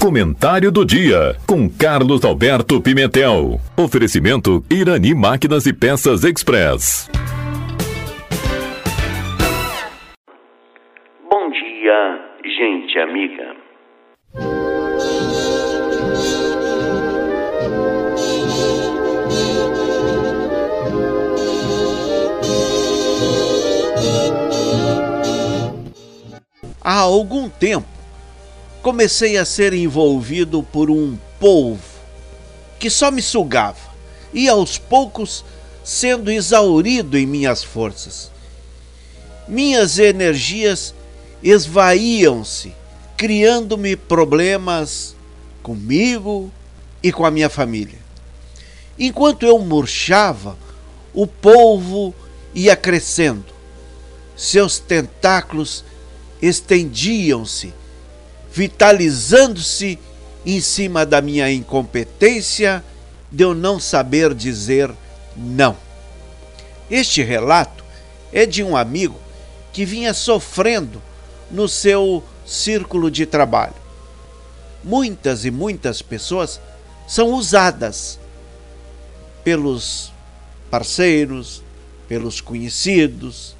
Comentário do dia com Carlos Alberto Pimentel. Oferecimento Irani Máquinas e Peças Express. Bom dia, gente amiga. Há algum tempo comecei a ser envolvido por um polvo que só me sugava e aos poucos sendo exaurido em minhas forças. Minhas energias esvaíam-se, criando-me problemas comigo e com a minha família. Enquanto eu murchava, o polvo ia crescendo. Seus tentáculos estendiam-se vitalizando-se em cima da minha incompetência de eu não saber dizer não. Este relato é de um amigo que vinha sofrendo no seu círculo de trabalho. Muitas e muitas pessoas são usadas pelos parceiros, pelos conhecidos,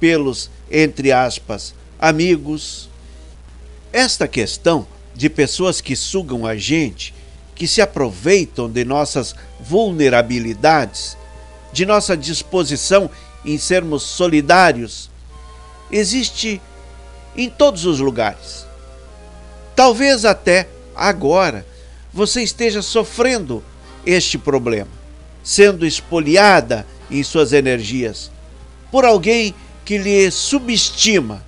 pelos, entre aspas, amigos esta questão de pessoas que sugam a gente, que se aproveitam de nossas vulnerabilidades, de nossa disposição em sermos solidários, existe em todos os lugares. Talvez até agora você esteja sofrendo este problema, sendo espoliada em suas energias por alguém que lhe subestima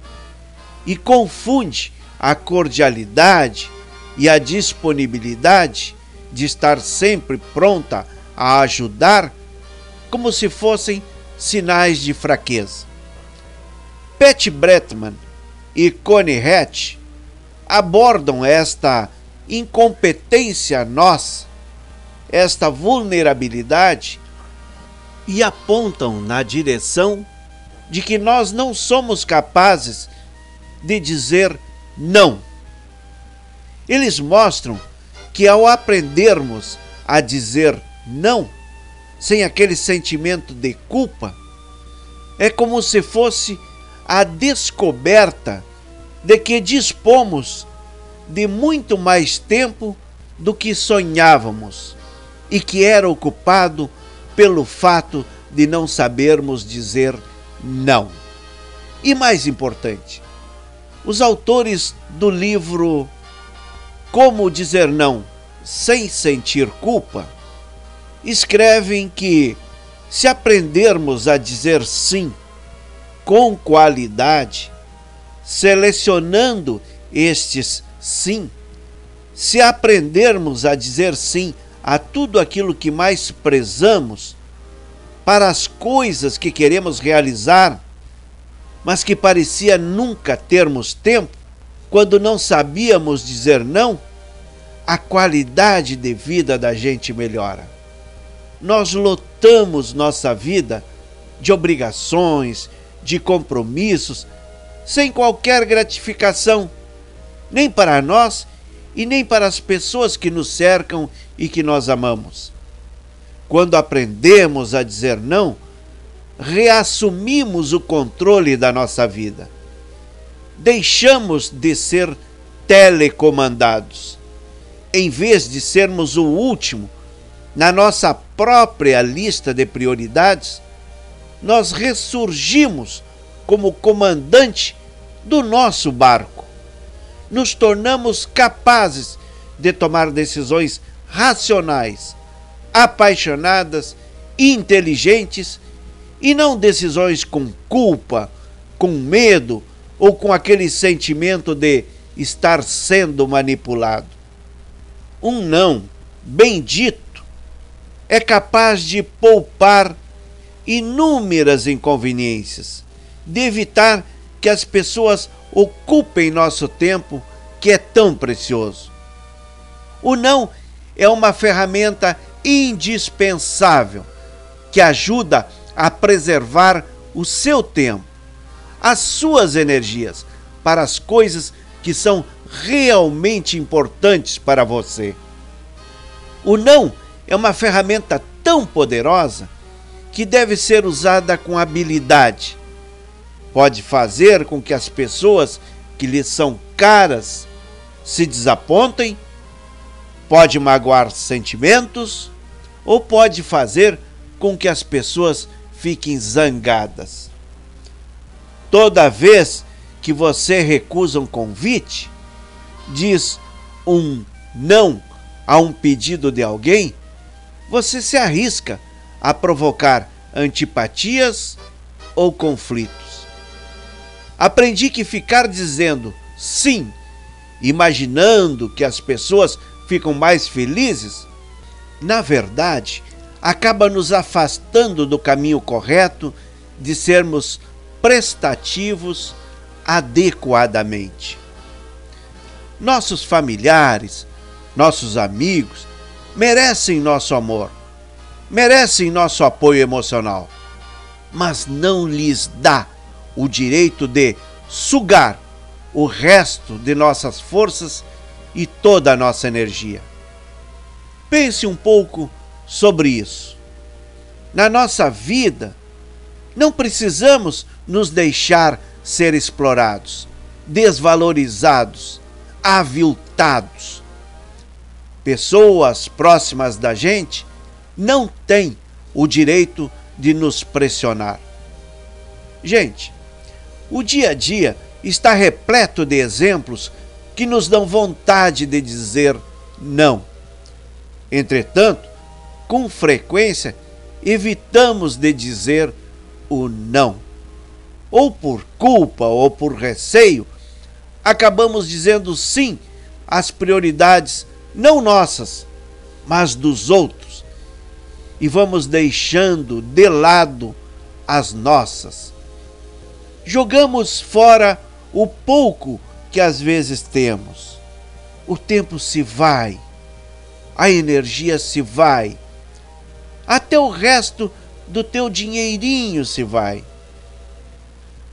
e confunde a cordialidade e a disponibilidade de estar sempre pronta a ajudar, como se fossem sinais de fraqueza. Pat Bretman e Connie Hatch abordam esta incompetência nossa, esta vulnerabilidade e apontam na direção de que nós não somos capazes de dizer não. Eles mostram que ao aprendermos a dizer não, sem aquele sentimento de culpa, é como se fosse a descoberta de que dispomos de muito mais tempo do que sonhávamos e que era ocupado pelo fato de não sabermos dizer não. E mais importante, os autores do livro Como Dizer Não Sem Sentir Culpa escrevem que, se aprendermos a dizer sim com qualidade, selecionando estes sim, se aprendermos a dizer sim a tudo aquilo que mais prezamos, para as coisas que queremos realizar, mas que parecia nunca termos tempo, quando não sabíamos dizer não, a qualidade de vida da gente melhora. Nós lotamos nossa vida de obrigações, de compromissos, sem qualquer gratificação, nem para nós e nem para as pessoas que nos cercam e que nós amamos. Quando aprendemos a dizer não, reassumimos o controle da nossa vida. Deixamos de ser telecomandados. Em vez de sermos o último na nossa própria lista de prioridades, nós ressurgimos como comandante do nosso barco. Nos tornamos capazes de tomar decisões racionais, apaixonadas, inteligentes e não decisões com culpa, com medo ou com aquele sentimento de estar sendo manipulado. Um não bendito é capaz de poupar inúmeras inconveniências, de evitar que as pessoas ocupem nosso tempo, que é tão precioso. O não é uma ferramenta indispensável que ajuda a preservar o seu tempo, as suas energias para as coisas que são realmente importantes para você. O não é uma ferramenta tão poderosa que deve ser usada com habilidade. Pode fazer com que as pessoas que lhe são caras se desapontem, pode magoar sentimentos ou pode fazer com que as pessoas fiquem zangadas. Toda vez que você recusa um convite, diz um não a um pedido de alguém, você se arrisca a provocar antipatias ou conflitos. Aprendi que ficar dizendo sim, imaginando que as pessoas ficam mais felizes, na verdade, acaba nos afastando do caminho correto de sermos prestativos adequadamente. Nossos familiares, nossos amigos merecem nosso amor, merecem nosso apoio emocional, mas não lhes dá o direito de sugar o resto de nossas forças e toda a nossa energia. Pense um pouco sobre isso. Na nossa vida, não precisamos nos deixar ser explorados, desvalorizados, aviltados. Pessoas próximas da gente não têm o direito de nos pressionar. Gente, o dia a dia está repleto de exemplos que nos dão vontade de dizer não. Entretanto, com frequência, evitamos de dizer o não ou por culpa ou por receio, acabamos dizendo sim às prioridades não nossas, mas dos outros, e vamos deixando de lado as nossas. Jogamos fora o pouco que às vezes temos. O tempo se vai, a energia se vai, até o resto do teu dinheirinho se vai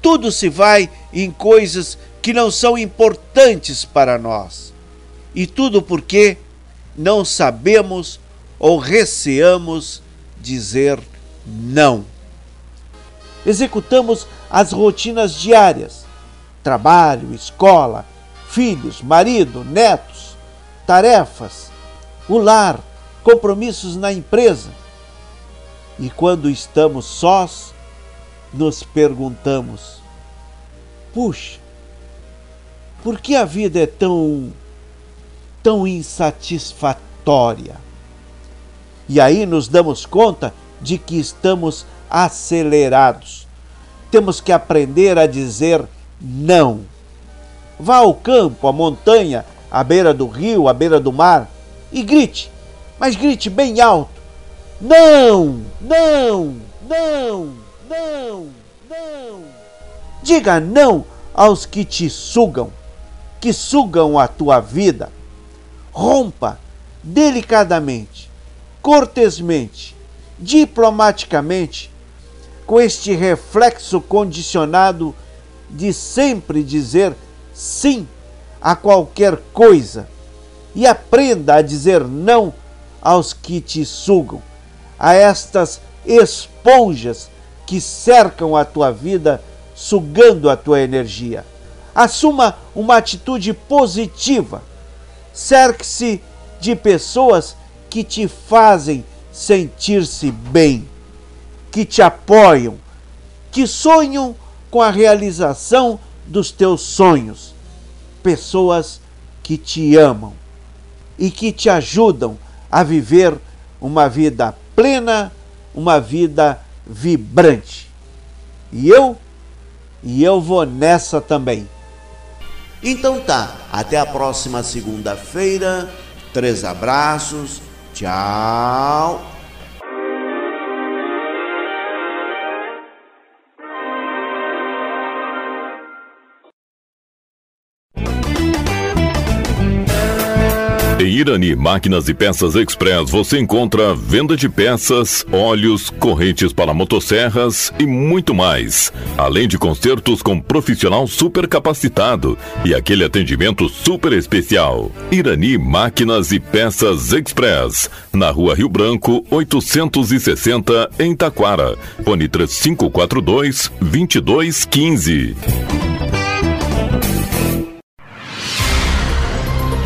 tudo se vai em coisas que não são importantes para nós. E tudo porque não sabemos ou receamos dizer não. Executamos as rotinas diárias: trabalho, escola, filhos, marido, netos, tarefas, o lar, compromissos na empresa. E quando estamos sós, nos perguntamos: puxa, por que a vida é tão, tão insatisfatória? E aí nos damos conta de que estamos acelerados. Temos que aprender a dizer não. Vá ao campo, à montanha, à beira do rio, à beira do mar e grite, mas grite bem alto: Não, não, não, não, não. Diga não aos que te sugam, que sugam a tua vida. Rompa delicadamente, cortesmente, diplomaticamente, com este reflexo condicionado de sempre dizer sim a qualquer coisa e aprenda a dizer não aos que te sugam, a estas esponjas que cercam a tua vida, sugando a tua energia. Assuma uma atitude positiva. Cerque-se de pessoas que te fazem sentir-se bem, que te apoiam, que sonham com a realização dos teus sonhos. Pessoas que te amam e que te ajudam a viver uma vida plena, uma vida vibrante. E eu, e eu vou nessa também. Então tá, até a próxima segunda-feira. Três abraços. Tchau. Em Irani Máquinas e Peças Express você encontra venda de peças, óleos, correntes para motosserras e muito mais. Além de consertos com profissional super capacitado e aquele atendimento super especial. Irani Máquinas e Peças Express, na Rua Rio Branco, 860 em Taquara. Fone 3542 2215.